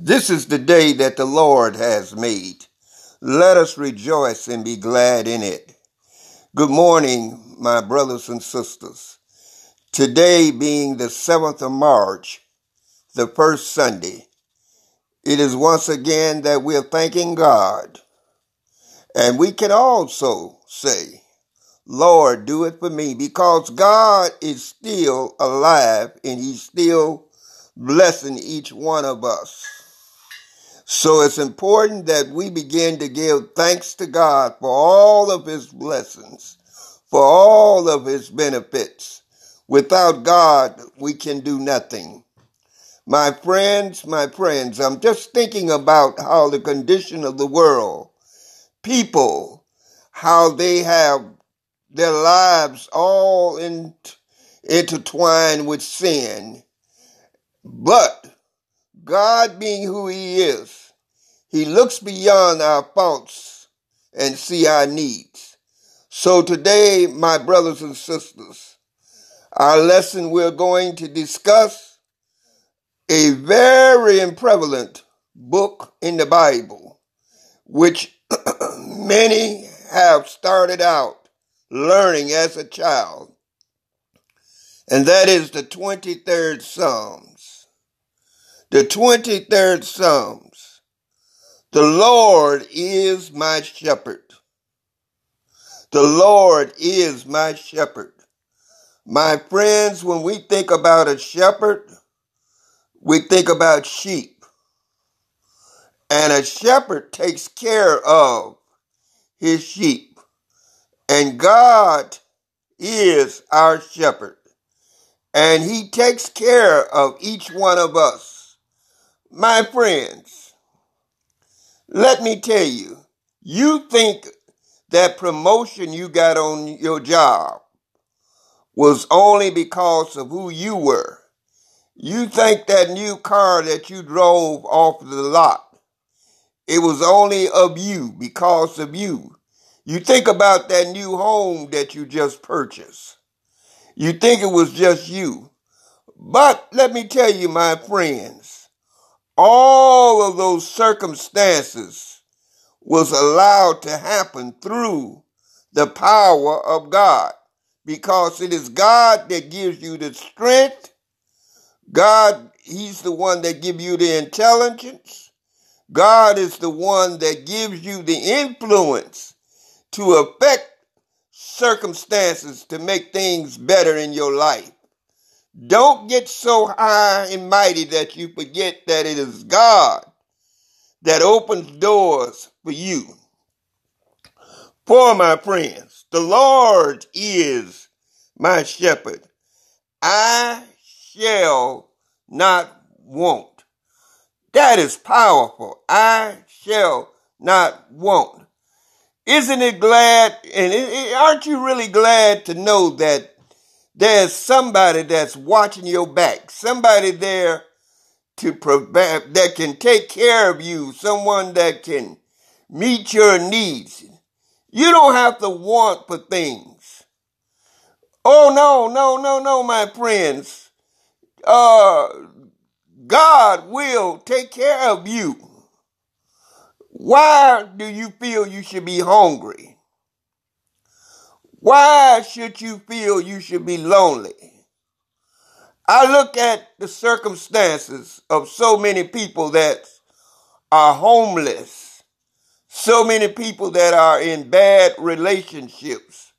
This is the day that the Lord has made. Let us rejoice and be glad in it. Good morning, my brothers and sisters. Today being the 7th of March, the first Sunday, it is once again that we're thanking God. And we can also say, Lord, do it for me because God is still alive and he's still blessing each one of us. So it's important that we begin to give thanks to God for all of his blessings, for all of his benefits. Without God, we can do nothing. My friends, my friends, I'm just thinking about how the condition of the world, people, how they have their lives all in, intertwined with sin. But God being who he is, he looks beyond our faults and see our needs. So today, my brothers and sisters, our lesson we're going to discuss a very prevalent book in the Bible, which many have started out learning as a child, and that is the 23rd Psalms. The 23rd Psalms. The Lord is my shepherd. The Lord is my shepherd. My friends, when we think about a shepherd, we think about sheep. And a shepherd takes care of his sheep. And God is our shepherd. And he takes care of each one of us. My friends, let me tell you, you think that promotion you got on your job was only because of who you were. You think that new car that you drove off the lot, it was only of you, because of you. You think about that new home that you just purchased. You think it was just you. But let me tell you, my friends, all of those circumstances was allowed to happen through the power of God because it is God that gives you the strength. God, he's the one that gives you the intelligence. God is the one that gives you the influence to affect circumstances to make things better in your life. Don't get so high and mighty that you forget that it is God that opens doors for you. For my friends, the Lord is my shepherd. I shall not want. That is powerful. I shall not want. Isn't it glad? And aren't you really glad to know that there's somebody that's watching your back, somebody there to provide, that can take care of you, someone that can meet your needs. You don't have to want for things. Oh no, no, no, no, my friends. Uh, God will take care of you. Why do you feel you should be hungry? Why should you feel you should be lonely? I look at the circumstances of so many people that are homeless, so many people that are in bad relationships.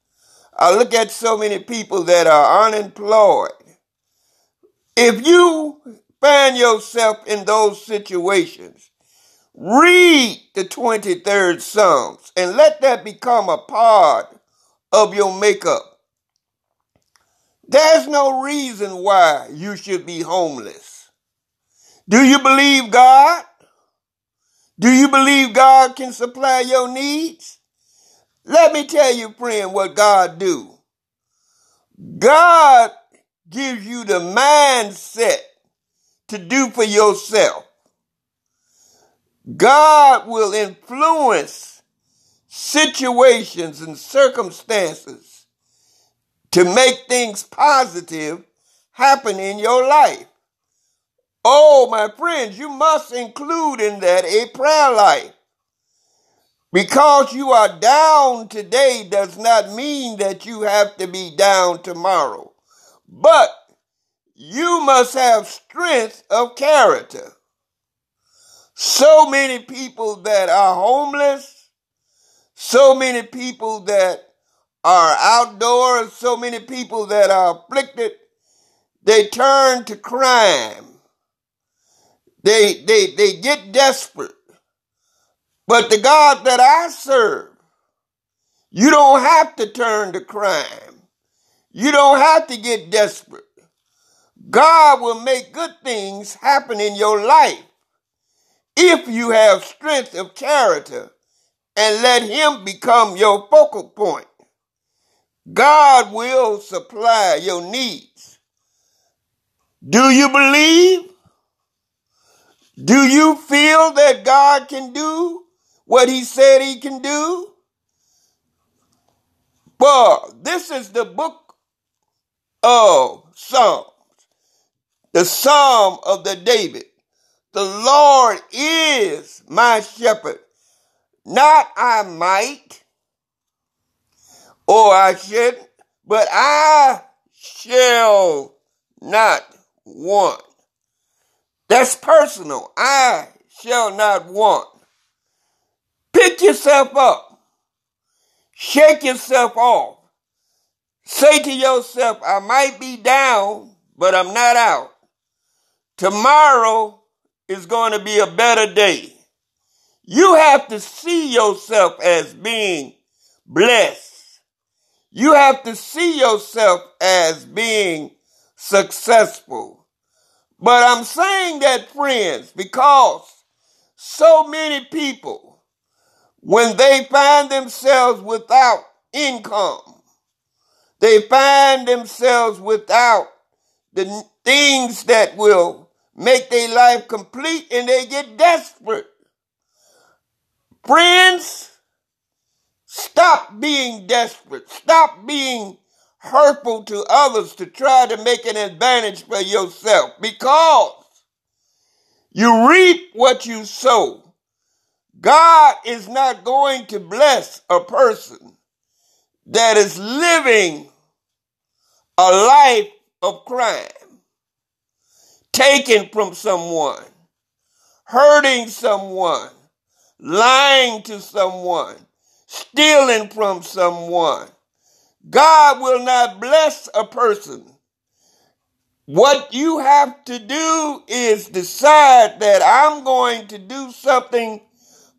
I look at so many people that are unemployed. If you find yourself in those situations, read the 23rd Psalms and let that become a part of your makeup. There's no reason why you should be homeless. Do you believe God? Do you believe God can supply your needs? Let me tell you, friend, what God do. God gives you the mindset to do for yourself. God will influence situations and circumstances to make things positive happen in your life. Oh, my friends, you must include in that a prayer life. Because you are down today does not mean that you have to be down tomorrow. But you must have strength of character. So many people that are homeless, so many people that are outdoors, so many people that are afflicted, they turn to crime. They, they, they get desperate. But the God that I serve, you don't have to turn to crime. You don't have to get desperate. God will make good things happen in your life if you have strength of character and let Him become your focal point. God will supply your needs. Do you believe? Do you feel that God can do what he said he can do? Well, this is the book of Psalms, the Psalm of the David. The Lord is my shepherd. Not I might or I should, but I shall not want. That's personal. I shall not want. Pick yourself up. Shake yourself off. Say to yourself, I might be down, but I'm not out. Tomorrow is going to be a better day. You have to see yourself as being blessed. You have to see yourself as being successful. But I'm saying that, friends, because so many people, when they find themselves without income, they find themselves without the things that will make their life complete and they get desperate. Friends, stop being desperate. Stop being hurtful to others to try to make an advantage for yourself because you reap what you sow. God is not going to bless a person that is living a life of crime, taking from someone, hurting someone, lying to someone, stealing from someone God will not bless a person. What you have to do is decide that I'm going to do something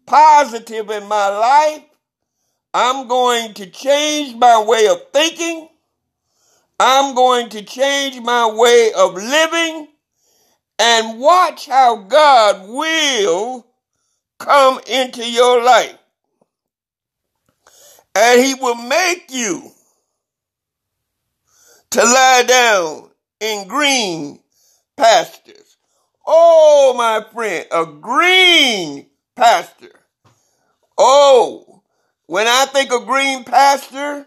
positive in my life. I'm going to change my way of thinking. I'm going to change my way of living and watch how God will come into your life. And he will make you to lie down in green pastures. Oh, my friend, a green pasture. Oh, when I think of green pasture,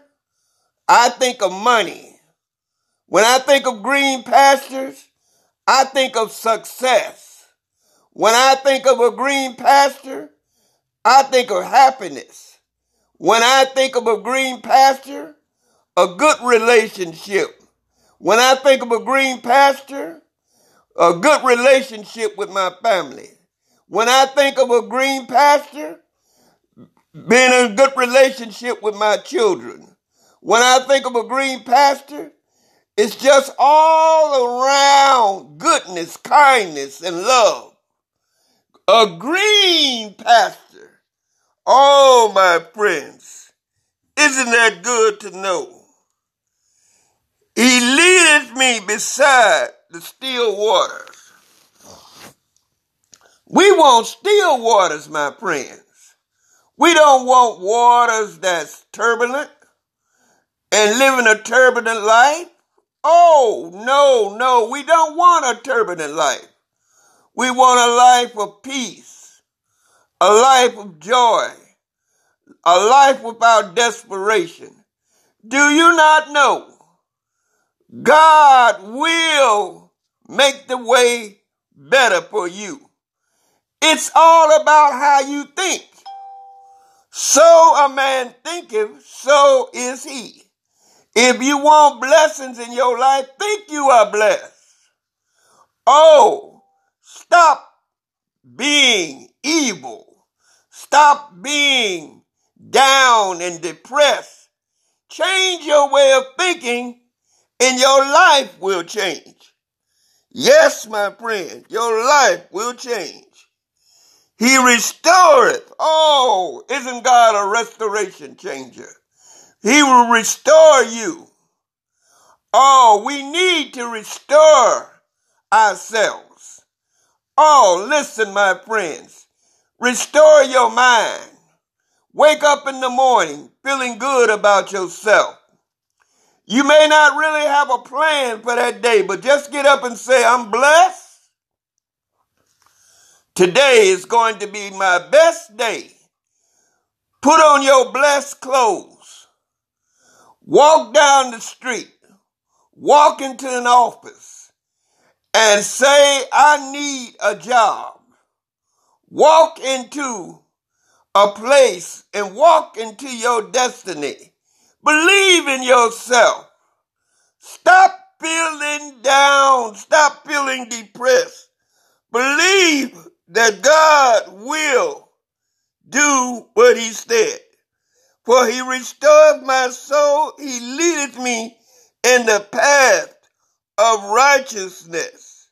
I think of money. When I think of green pastures, I think of success. When I think of a green pasture, I think of happiness. When I think of a green pasture, a good relationship. When I think of a green pasture, a good relationship with my family. When I think of a green pasture, being in a good relationship with my children. When I think of a green pasture, it's just all around goodness, kindness, and love. A green pasture. Oh, my friends, isn't that good to know? He leadeth me beside the still waters. We want still waters, my friends. We don't want waters that's turbulent and living a turbulent life. Oh, no, no, we don't want a turbulent life. We want a life of peace, a life of joy, a life without desperation. Do you not know God will make the way better for you. It's all about how you think. So a man thinketh, so is he. If you want blessings in your life, think you are blessed. Oh, stop being evil. Stop being down and depressed. Change your way of thinking and your life will change. Yes, my friend, your life will change. He restoreth. Oh, isn't God a restoration changer? He will restore you. Oh, we need to restore ourselves. Oh, listen, my friends. Restore your mind. Wake up in the morning feeling good about yourself. You may not really have a plan for that day, but just get up and say, I'm blessed. Today is going to be my best day. Put on your blessed clothes. Walk down the street, walk into an office, and say, I need a job. Walk into a place and walk into your destiny. Believe in yourself. Stop feeling down. Stop feeling depressed. Believe that God will do what he said. For he restoreth my soul, he leadeth me in the path righteousness.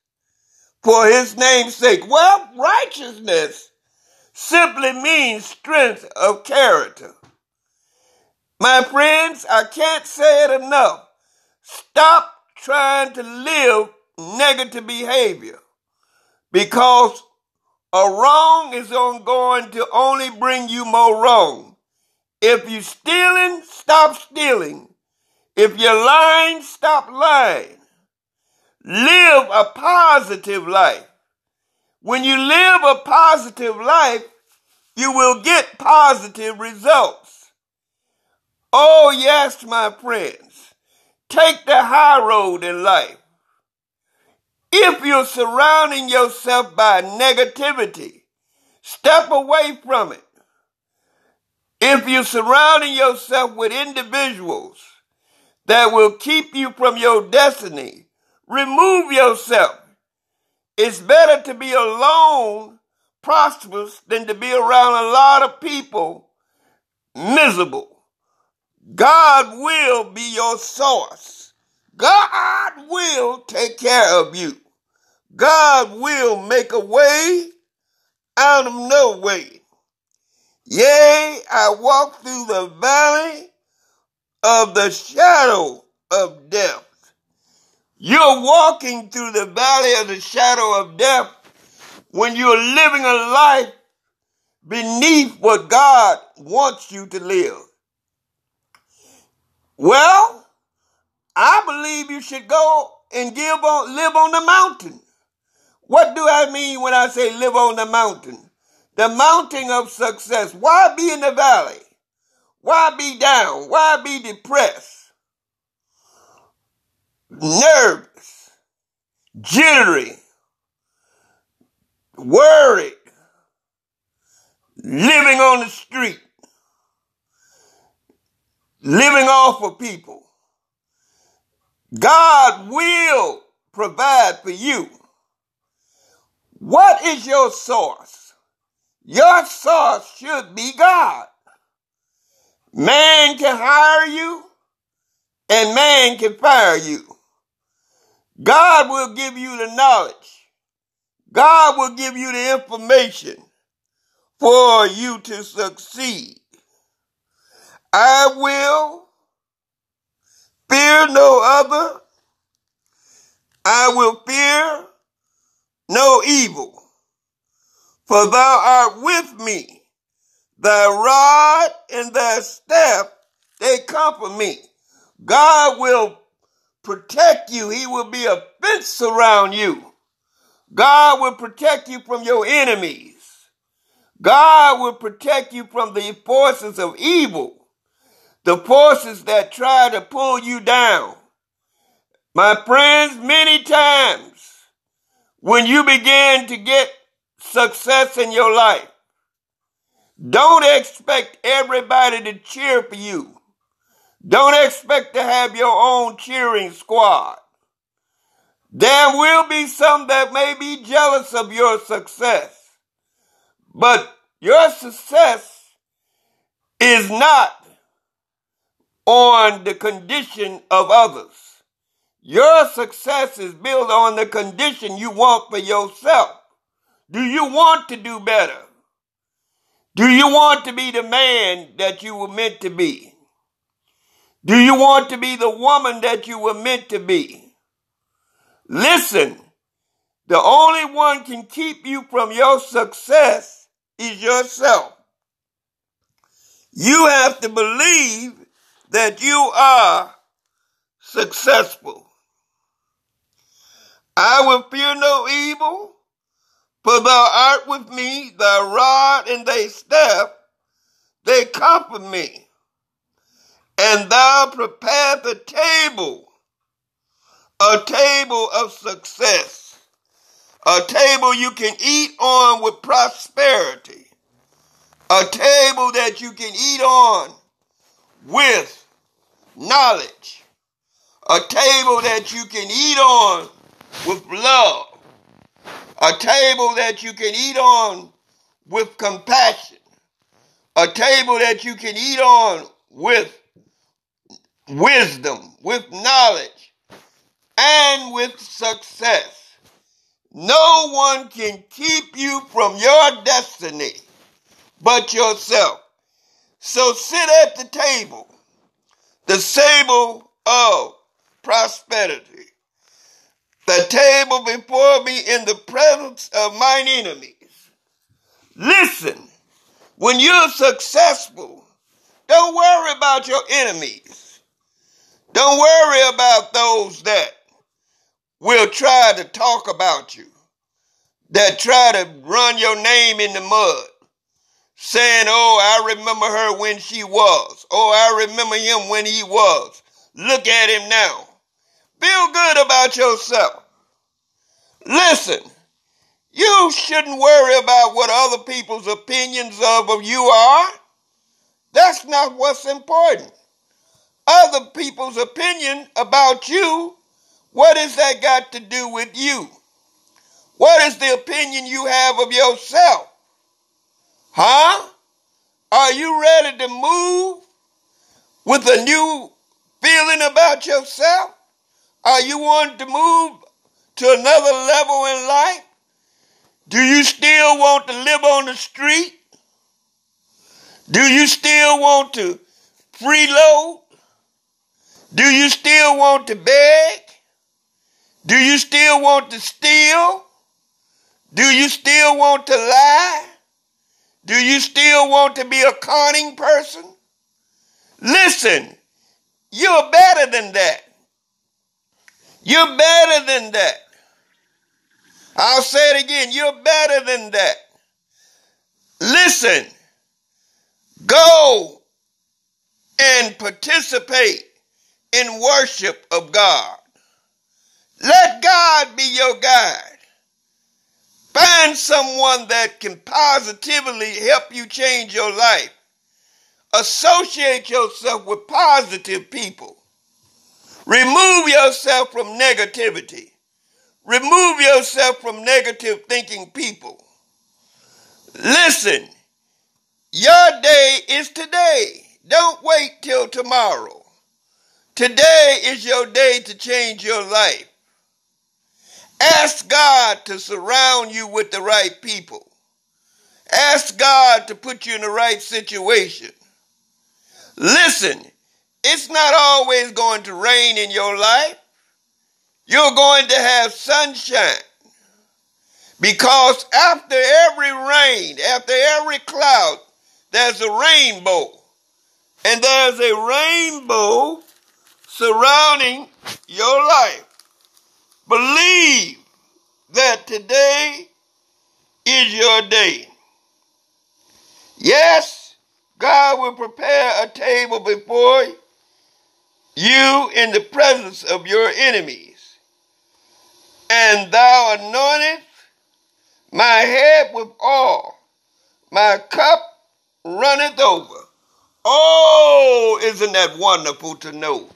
For his name's sake. Well, righteousness simply means strength of character. My friends, I can't say it enough. Stop trying to live negative behavior because a wrong is going to only bring you more wrong. If you're stealing, stop stealing. If you're lying, stop lying. Live a positive life. When you live a positive life, you will get positive results. Oh, yes, my friends. Take the high road in life. If you're surrounding yourself by negativity, step away from it. If you're surrounding yourself with individuals that will keep you from your destiny, remove yourself. It's better to be alone, prosperous, than to be around a lot of people miserable. God will be your source. God will take care of you. God will make a way out of no way. Yea, I walk through the valley of the shadow of death. You're walking through the valley of the shadow of death when you're living a life beneath what God wants you to live. Well, I believe you should go and give on, live on the mountain. What do I mean when I say live on the mountain? the mountain of success. Why be in the valley? Why be down? Why be depressed? Nervous, jittery, worried, living on the street, living off of people. God will provide for you. What is your source? Your source should be God. Man can hire you and man can fire you. God will give you the knowledge. God will give you the information for you to succeed. I will fear no other. I will fear no evil for thou art with me. Thy rod and thy staff, they comfort me. God will protect you. He will be a fence around you. God will protect you from your enemies. God will protect you from the forces of evil, the forces that try to pull you down. My friends, many times when you begin to get success in your life, don't expect everybody to cheer for you. Don't expect to have your own cheering squad. There will be some that may be jealous of your success, but your success is not on the condition of others. Your success is built on the condition you want for yourself. Do you want to do better? Do you want to be the man that you were meant to be? Do you want to be the woman that you were meant to be? Listen, the only one can keep you from your success is yourself. You have to believe that you are successful. I will fear no evil, for thou art with me, thy rod and thy staff, they comfort me. And thou prepare the table, a table of success, a table you can eat on with prosperity, a table that you can eat on with knowledge, a table that you can eat on with love, a table that you can eat on with compassion, a table that you can eat on with wisdom, with knowledge, and with success. No one can keep you from your destiny but yourself. So sit at the table, the table of prosperity the table before me in the presence of mine enemies. Listen, when you're successful, don't worry about your enemies. Don't worry about those that will try to talk about you, that try to run your name in the mud, saying, Oh, I remember her when she was. Oh, I remember him when he was. Look at him now. Feel good about yourself. Listen, you shouldn't worry about what other people's opinions of you are. That's not what's important. Other people's opinion about you, what has that got to do with you? What is the opinion you have of yourself? Huh? Are you ready to move with a new feeling about yourself? Are you wanting to move to another level in life? Do you still want to live on the street? Do you still want to freeload? Do you still want to beg? Do you still want to steal? Do you still want to lie? Do you still want to be a conning person? Listen, you're better than that. You're better than that. I'll say it again. You're better than that. Listen, go and participate in worship of God. Let God be your guide. Find someone that can positively help you change your life. Associate yourself with positive people. Remove yourself from negativity. Remove yourself from negative thinking people. Listen, your day is today. Don't wait till tomorrow. Today is your day to change your life. Ask God to surround you with the right people. Ask God to put you in the right situation. Listen, it's not always going to rain in your life. You're going to have sunshine. Because after every rain, after every cloud, there's a rainbow. And there's a rainbow surrounding your life. Believe that today is your day. Yes, God will prepare a table before you in the presence of your enemies. And thou anointest my head with oil, my cup runneth over. Oh, isn't that wonderful to know?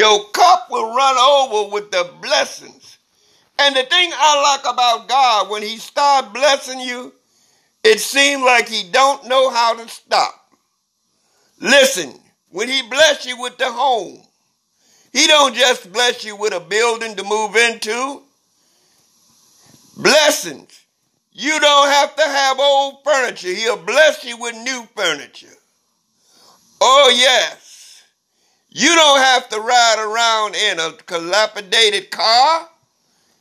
Your cup will run over with the blessings. And the thing I like about God, when he start blessing you, it seems like he don't know how to stop. Listen, when he bless you with the home, he don't just bless you with a building to move into. Blessings. You don't have to have old furniture. He'll bless you with new furniture. Oh, yes. You don't have to ride around in a dilapidated car.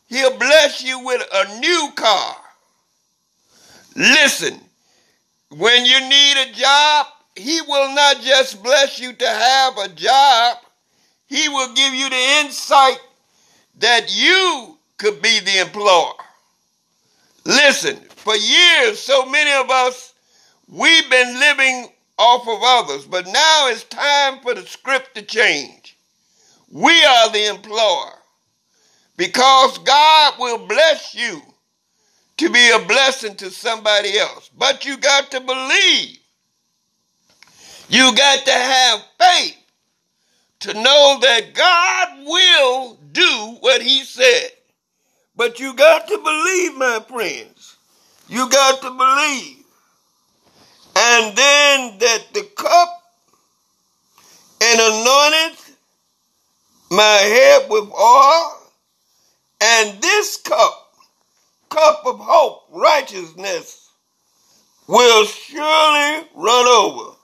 He'll bless you with a new car. Listen, when you need a job, he will not just bless you to have a job. He will give you the insight that you could be the employer. Listen, for years, so many of us, we've been living off of others, but now it's time for the script to change. We are the employer because God will bless you to be a blessing to somebody else. But you got to believe. You got to have faith to know that God will do what he said. But you got to believe, my friends. You got to believe. And then that the cup and anointed my head with oil, and this cup, cup of hope, righteousness, will surely run over.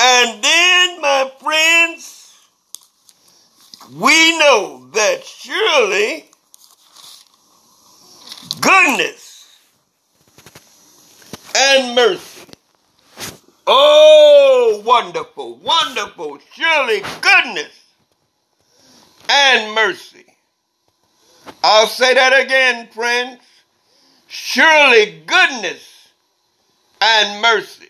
And then, my friends, we know that surely goodness and mercy. Oh, wonderful, wonderful, surely goodness and mercy. I'll say that again, friends. Surely goodness and mercy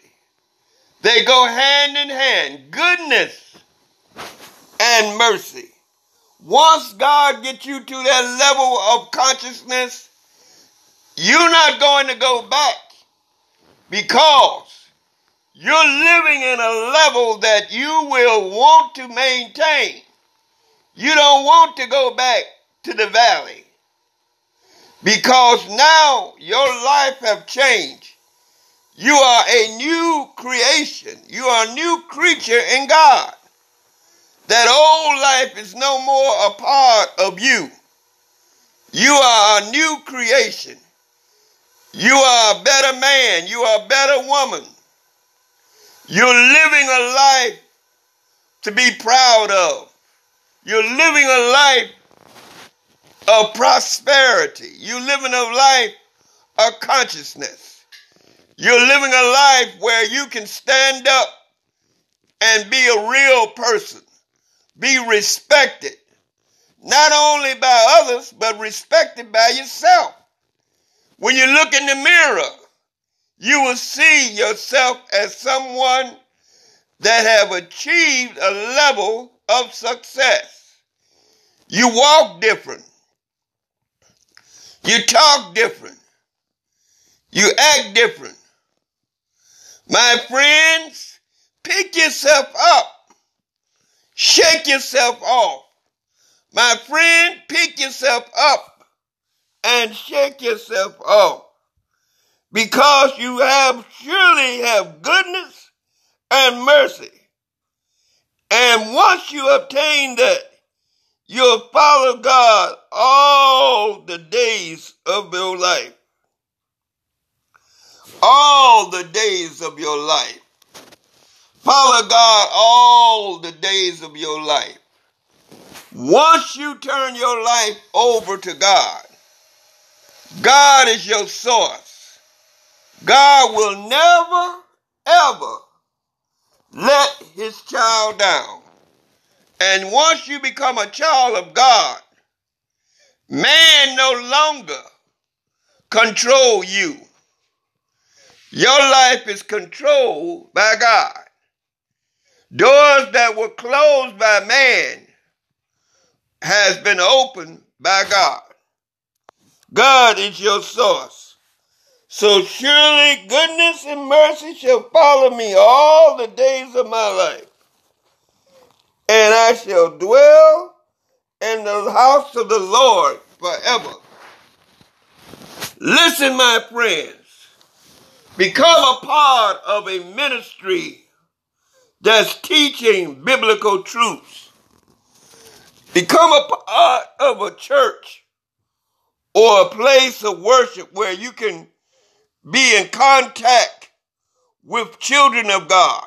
they go hand in hand. Goodness and mercy. Once God gets you to that level of consciousness, you're not going to go back because you're living in a level that you will want to maintain. You don't want to go back to the valley because now your life have changed. You are a new creation. You are a new creature in God. That old life is no more a part of you. You are a new creation. You are a better man. You are a better woman. You're living a life to be proud of. You're living a life of prosperity. You're living a life of consciousness. You're living a life where you can stand up and be a real person, be respected, not only by others, but respected by yourself. When you look in the mirror, you will see yourself as someone that have achieved a level of success. You walk different. You talk different. You act different. My friends, pick yourself up. Shake yourself off. My friend, pick yourself up and shake yourself off. Because you have surely have goodness and mercy. And once you obtain that, you'll follow God all the days of your life all the days of your life. Follow God all the days of your life. Once you turn your life over to God, God is your source. God will never, ever let his child down. And once you become a child of God, man no longer control you. Your life is controlled by God. Doors that were closed by man has been opened by God. God is your source. So surely goodness and mercy shall follow me all the days of my life. And I shall dwell in the house of the Lord forever. Listen, my friends. Become a part of a ministry that's teaching biblical truths. Become a part of a church or a place of worship where you can be in contact with children of God.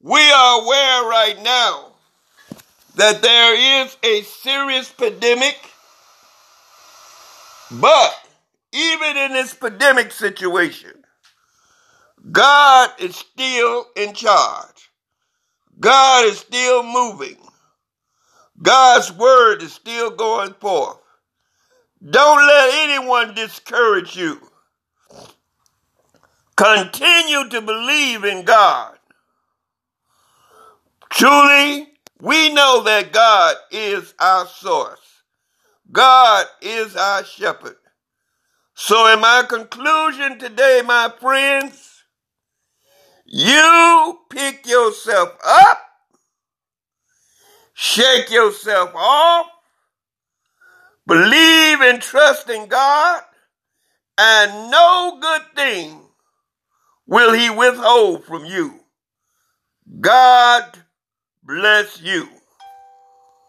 We are aware right now that there is a serious pandemic, but even in this pandemic situation, God is still in charge. God is still moving. God's word is still going forth. Don't let anyone discourage you. Continue to believe in God. Truly, we know that God is our source. God is our shepherd. So in my conclusion today, my friends, you pick yourself up, shake yourself off, believe and trust in God, and no good thing will he withhold from you. God bless you.